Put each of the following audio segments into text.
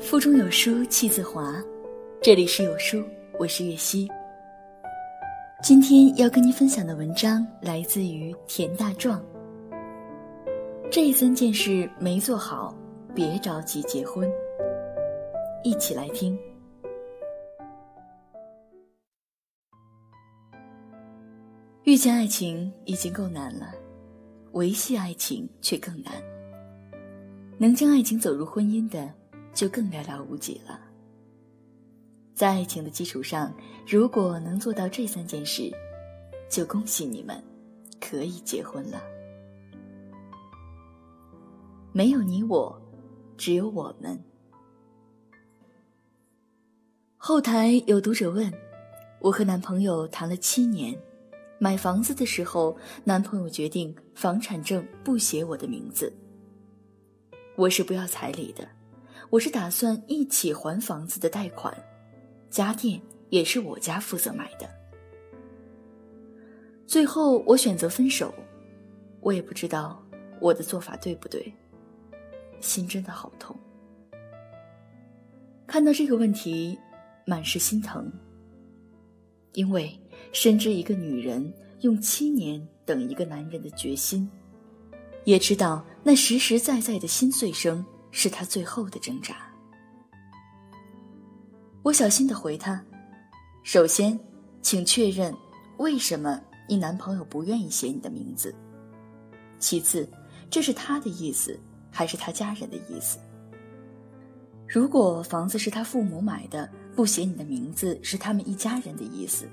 腹中有书气自华，这里是有书，我是月溪。今天要跟您分享的文章来自于田大壮。这三件事没做好，别着急结婚。一起来听。遇见爱情已经够难了，维系爱情却更难。能将爱情走入婚姻的。就更寥寥无几了。在爱情的基础上，如果能做到这三件事，就恭喜你们，可以结婚了。没有你我，只有我们。后台有读者问：我和男朋友谈了七年，买房子的时候，男朋友决定房产证不写我的名字。我是不要彩礼的。我是打算一起还房子的贷款，家电也是我家负责买的。最后我选择分手，我也不知道我的做法对不对，心真的好痛。看到这个问题，满是心疼，因为深知一个女人用七年等一个男人的决心，也知道那实实在在的心碎声。是他最后的挣扎。我小心的回他：“首先，请确认为什么你男朋友不愿意写你的名字。其次，这是他的意思还是他家人的意思？如果房子是他父母买的，不写你的名字是他们一家人的意思，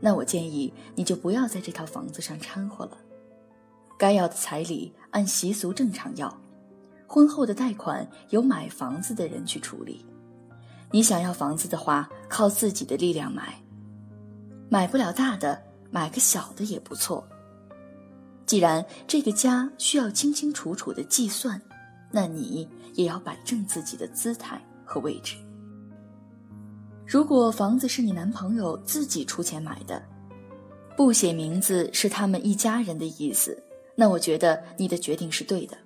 那我建议你就不要在这套房子上掺和了。该要的彩礼按习俗正常要。”婚后的贷款由买房子的人去处理，你想要房子的话，靠自己的力量买，买不了大的，买个小的也不错。既然这个家需要清清楚楚的计算，那你也要摆正自己的姿态和位置。如果房子是你男朋友自己出钱买的，不写名字是他们一家人的意思，那我觉得你的决定是对的。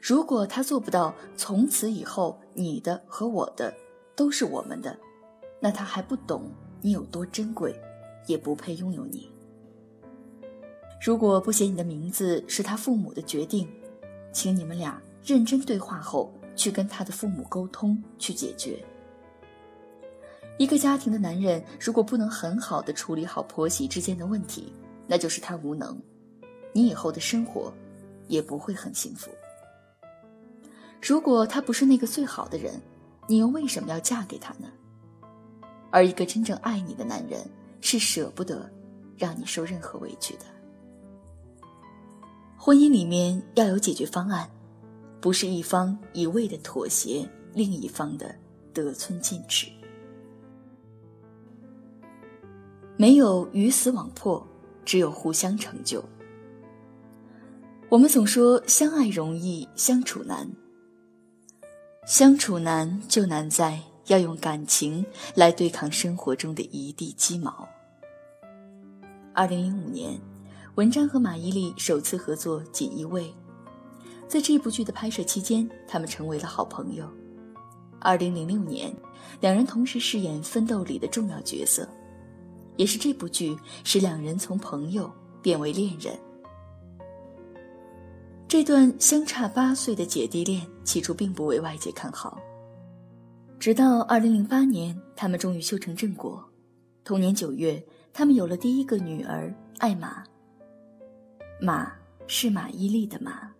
如果他做不到从此以后你的和我的都是我们的，那他还不懂你有多珍贵，也不配拥有你。如果不写你的名字是他父母的决定，请你们俩认真对话后去跟他的父母沟通去解决。一个家庭的男人如果不能很好的处理好婆媳之间的问题，那就是他无能，你以后的生活也不会很幸福。如果他不是那个最好的人，你又为什么要嫁给他呢？而一个真正爱你的男人是舍不得让你受任何委屈的。婚姻里面要有解决方案，不是一方一味的妥协，另一方的得寸进尺。没有鱼死网破，只有互相成就。我们总说相爱容易相处难。相处难就难在要用感情来对抗生活中的一地鸡毛。二零零五年，文章和马伊琍首次合作《锦衣卫》，在这部剧的拍摄期间，他们成为了好朋友。二零零六年，两人同时饰演《奋斗》里的重要角色，也是这部剧使两人从朋友变为恋人。这段相差八岁的姐弟恋起初并不为外界看好，直到二零零八年，他们终于修成正果。同年九月，他们有了第一个女儿艾玛。马是马伊琍的马。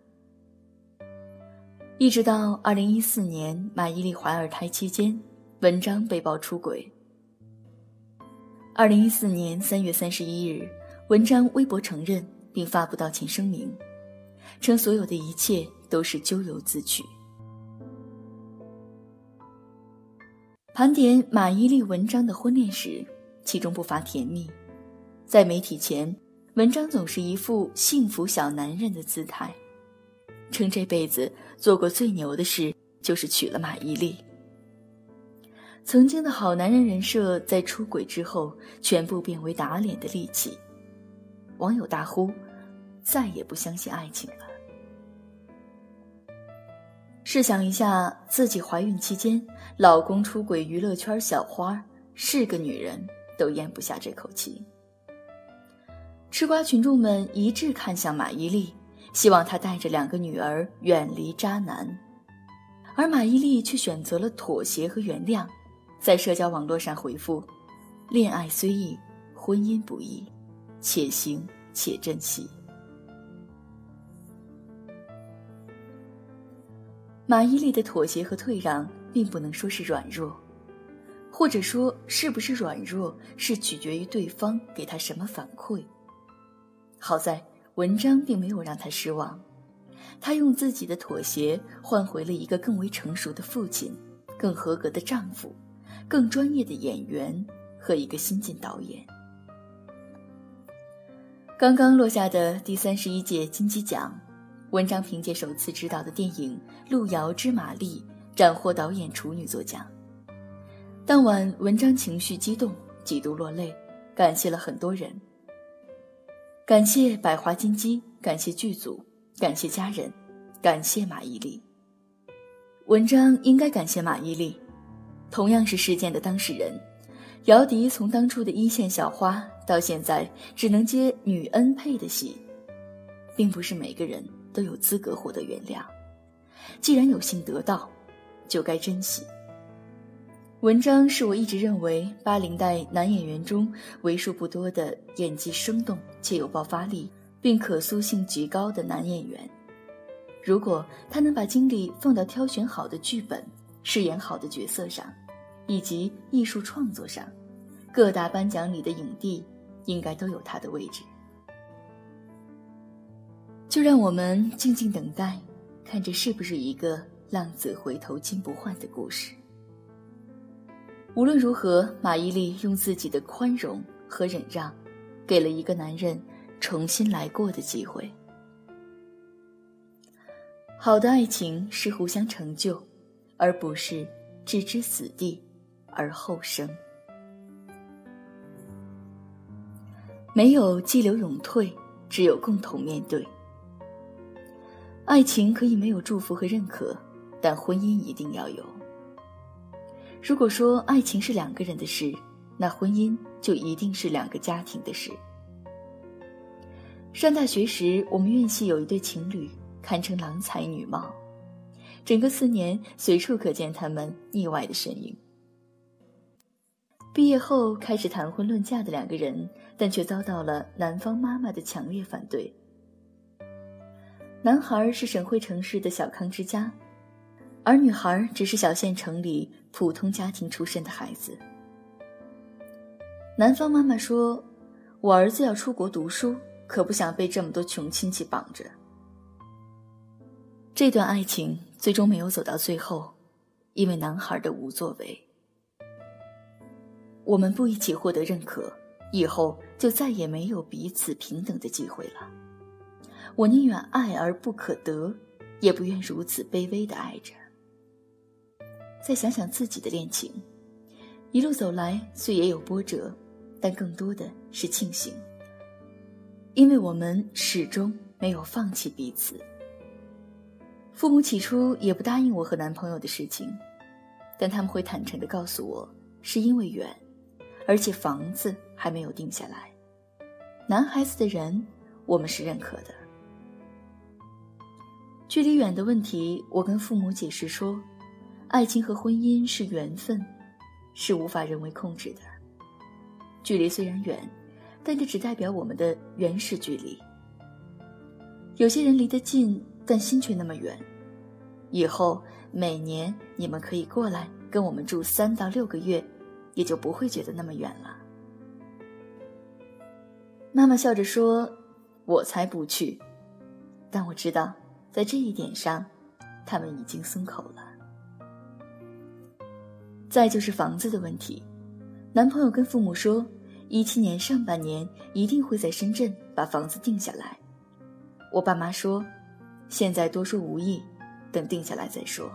一直到二零一四年，马伊琍怀二胎期间，文章被曝出轨。二零一四年三月三十一日，文章微博承认并发布道歉声明。称所有的一切都是咎由自取。盘点马伊琍、文章的婚恋史，其中不乏甜蜜。在媒体前，文章总是一副幸福小男人的姿态，称这辈子做过最牛的事就是娶了马伊琍。曾经的好男人人设，在出轨之后，全部变为打脸的利器。网友大呼：“再也不相信爱情了。”试想一下，自己怀孕期间，老公出轨娱乐圈小花，是个女人都咽不下这口气。吃瓜群众们一致看向马伊琍，希望她带着两个女儿远离渣男，而马伊琍却选择了妥协和原谅，在社交网络上回复：“恋爱虽易，婚姻不易，且行且珍惜。”马伊琍的妥协和退让，并不能说是软弱，或者说是不是软弱，是取决于对方给她什么反馈。好在文章并没有让她失望，她用自己的妥协换回了一个更为成熟的父亲、更合格的丈夫、更专业的演员和一个新晋导演。刚刚落下的第三十一届金鸡奖。文章凭借首次执导的电影《路遥知马力》斩获导演处女作奖。当晚，文章情绪激动，几度落泪，感谢了很多人。感谢百花金鸡，感谢剧组，感谢家人，感谢马伊琍。文章应该感谢马伊琍，同样是事件的当事人，姚笛从当初的一线小花，到现在只能接女恩配的戏，并不是每个人。都有资格获得原谅，既然有幸得到，就该珍惜。文章是我一直认为八零代男演员中为数不多的演技生动且有爆发力，并可塑性极高的男演员。如果他能把精力放到挑选好的剧本、饰演好的角色上，以及艺术创作上，各大颁奖里的影帝应该都有他的位置。就让我们静静等待，看这是不是一个浪子回头金不换的故事。无论如何，马伊琍用自己的宽容和忍让，给了一个男人重新来过的机会。好的爱情是互相成就，而不是置之死地而后生。没有激流勇退，只有共同面对。爱情可以没有祝福和认可，但婚姻一定要有。如果说爱情是两个人的事，那婚姻就一定是两个家庭的事。上大学时，我们院系有一对情侣，堪称郎才女貌，整个四年随处可见他们腻歪的身影。毕业后开始谈婚论嫁的两个人，但却遭到了男方妈妈的强烈反对。男孩是省会城市的小康之家，而女孩只是小县城里普通家庭出身的孩子。男方妈妈说：“我儿子要出国读书，可不想被这么多穷亲戚绑着。”这段爱情最终没有走到最后，因为男孩的无作为。我们不一起获得认可，以后就再也没有彼此平等的机会了。我宁愿爱而不可得，也不愿如此卑微的爱着。再想想自己的恋情，一路走来虽也有波折，但更多的是庆幸，因为我们始终没有放弃彼此。父母起初也不答应我和男朋友的事情，但他们会坦诚地告诉我，是因为远，而且房子还没有定下来。男孩子的人，我们是认可的。距离远的问题，我跟父母解释说，爱情和婚姻是缘分，是无法人为控制的。距离虽然远，但这只代表我们的原始距离。有些人离得近，但心却那么远。以后每年你们可以过来跟我们住三到六个月，也就不会觉得那么远了。妈妈笑着说：“我才不去。”但我知道。在这一点上，他们已经松口了。再就是房子的问题，男朋友跟父母说，一七年上半年一定会在深圳把房子定下来。我爸妈说，现在多说无益，等定下来再说。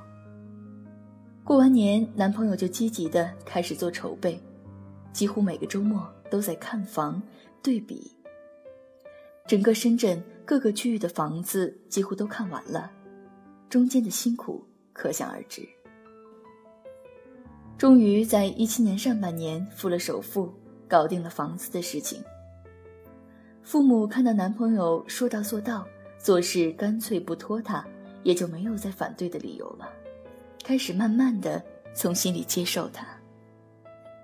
过完年，男朋友就积极的开始做筹备，几乎每个周末都在看房对比。整个深圳。各个区域的房子几乎都看完了，中间的辛苦可想而知。终于在一七年上半年付了首付，搞定了房子的事情。父母看到男朋友说到做到，做事干脆不拖沓，也就没有再反对的理由了，开始慢慢的从心里接受他。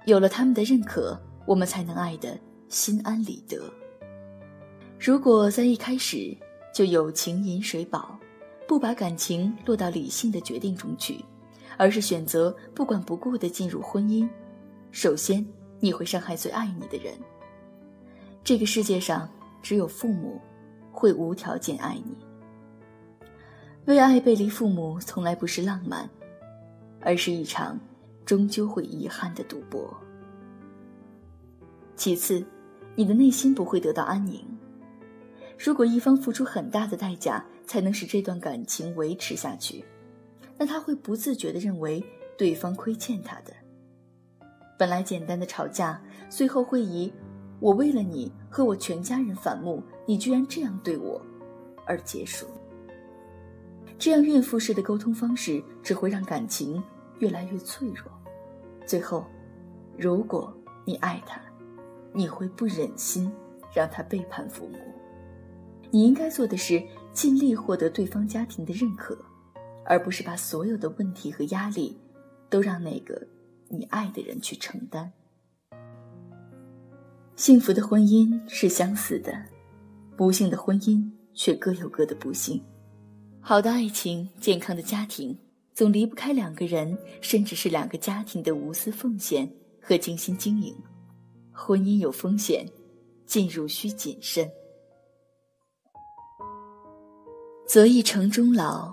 有了他们的认可，我们才能爱得心安理得。如果在一开始就有情饮水饱，不把感情落到理性的决定中去。而是选择不管不顾的进入婚姻，首先你会伤害最爱你的人。这个世界上只有父母会无条件爱你。为爱背离父母从来不是浪漫，而是一场终究会遗憾的赌博。其次，你的内心不会得到安宁。如果一方付出很大的代价才能使这段感情维持下去。那他会不自觉地认为对方亏欠他的。本来简单的吵架，最后会以“我为了你和我全家人反目，你居然这样对我”而结束。这样怨妇式的沟通方式只会让感情越来越脆弱。最后，如果你爱他，你会不忍心让他背叛父母。你应该做的是尽力获得对方家庭的认可。而不是把所有的问题和压力，都让那个你爱的人去承担。幸福的婚姻是相似的，不幸的婚姻却各有各的不幸。好的爱情、健康的家庭，总离不开两个人，甚至是两个家庭的无私奉献和精心经营。婚姻有风险，进入需谨慎。择一城终老。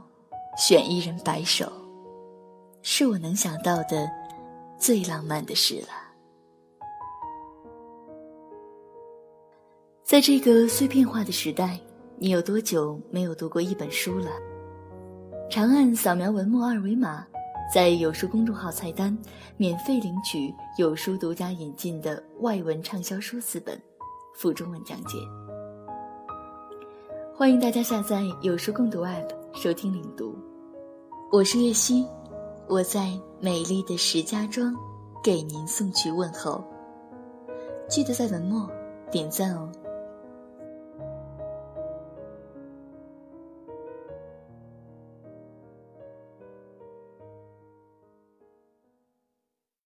选一人白首，是我能想到的最浪漫的事了。在这个碎片化的时代，你有多久没有读过一本书了？长按扫描文末二维码，在有书公众号菜单免费领取有书独家引进的外文畅销书四本，附中文讲解。欢迎大家下载有书共读 App 收听领读。我是月溪，我在美丽的石家庄给您送去问候。记得在文末点赞哦。